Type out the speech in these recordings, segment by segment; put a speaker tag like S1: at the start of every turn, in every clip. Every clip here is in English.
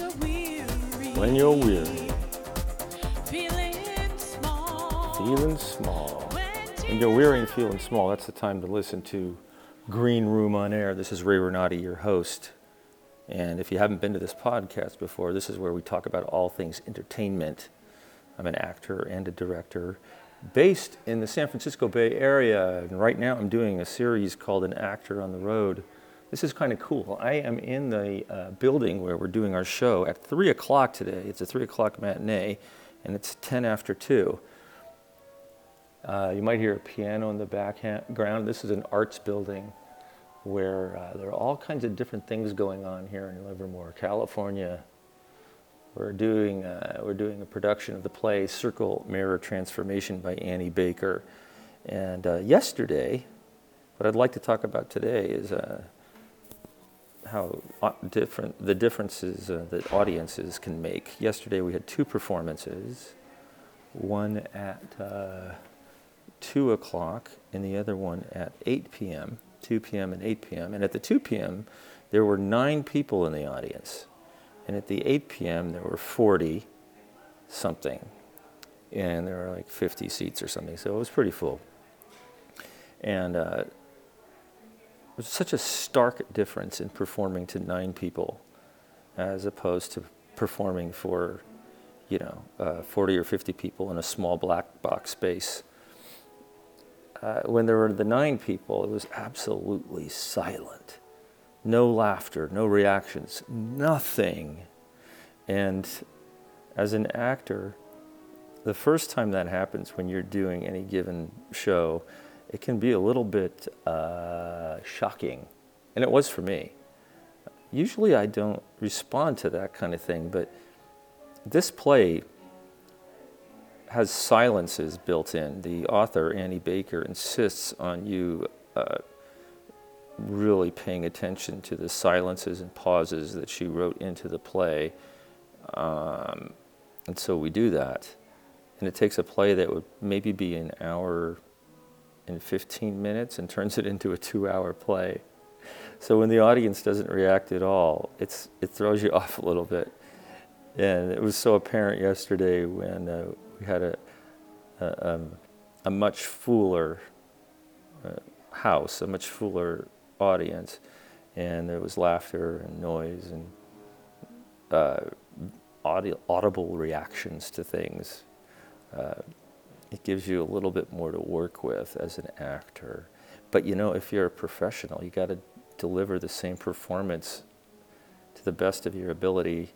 S1: when you're weary,
S2: Feeling small.
S1: feeling small.
S2: When
S1: When you're weary and feeling small, that's the time to listen to Green Room on Air. This is Ray Renati, your host. And if you haven't been to this podcast before, this is where we talk about all things entertainment. I'm an actor and a director based in the San Francisco Bay Area. And right now I'm doing a series called An Actor on the Road. This is kind of cool. I am in the uh, building where we're doing our show at 3 o'clock today. It's a 3 o'clock matinee, and it's 10 after 2. Uh, you might hear a piano in the background. This is an arts building where uh, there are all kinds of different things going on here in Livermore, California. We're doing, uh, we're doing a production of the play Circle Mirror Transformation by Annie Baker. And uh, yesterday, what I'd like to talk about today is uh, how different the differences uh, that audiences can make. Yesterday we had two performances, one at uh, 2 o'clock and the other one at 8 p.m., 2 p.m. and 8 p.m. And at the 2 p.m., there were nine people in the audience. And at the 8 p.m., there were 40 something. And there were like 50 seats or something. So it was pretty full. And uh, was such a stark difference in performing to nine people as opposed to performing for, you know, uh, 40 or 50 people in a small black box space uh, when there were the nine people, it was absolutely silent. No laughter, no reactions, nothing. And as an actor, the first time that happens when you're doing any given show, it can be a little bit uh, shocking. And it was for me. Usually I don't respond to that kind of thing, but this play has silences built in. The author, Annie Baker, insists on you uh, really paying attention to the silences and pauses that she wrote into the play. Um, and so we do that. And it takes a play that would maybe be an hour and 15 minutes and turns it into a two hour play. So when the audience doesn't react at all, it's, it throws you off a little bit. And it was so apparent yesterday when uh, we had a, a, um, a much fuller uh, house, a much fuller audience, and there was laughter and noise and uh, audi- audible reactions to things. It gives you a little bit more to work with as an actor. But you know, if you're a professional, you got to deliver the same performance to the best of your ability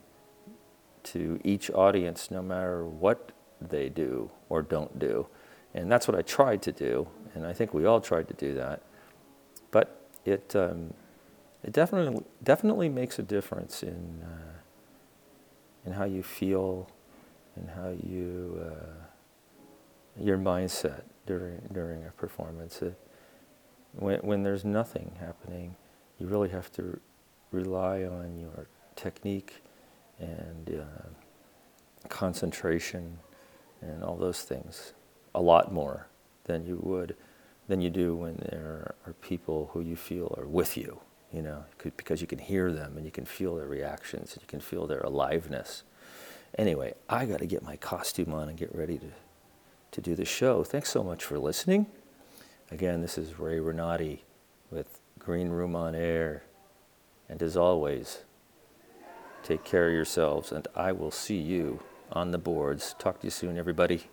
S1: to each audience, no matter what they do or don't do. And that's what I tried to do, and I think we all tried to do that. But it, um, it definitely, definitely makes a difference in, uh, in how you feel and how you, uh, your mindset during, during a performance. It, when, when there's nothing happening, you really have to rely on your technique and uh, concentration and all those things a lot more than you would than you do when there are people who you feel are with you you know because you can hear them and you can feel their reactions and you can feel their aliveness anyway i got to get my costume on and get ready to, to do the show thanks so much for listening again this is ray renati with green room on air and as always Take care of yourselves, and I will see you on the boards. Talk to you soon, everybody.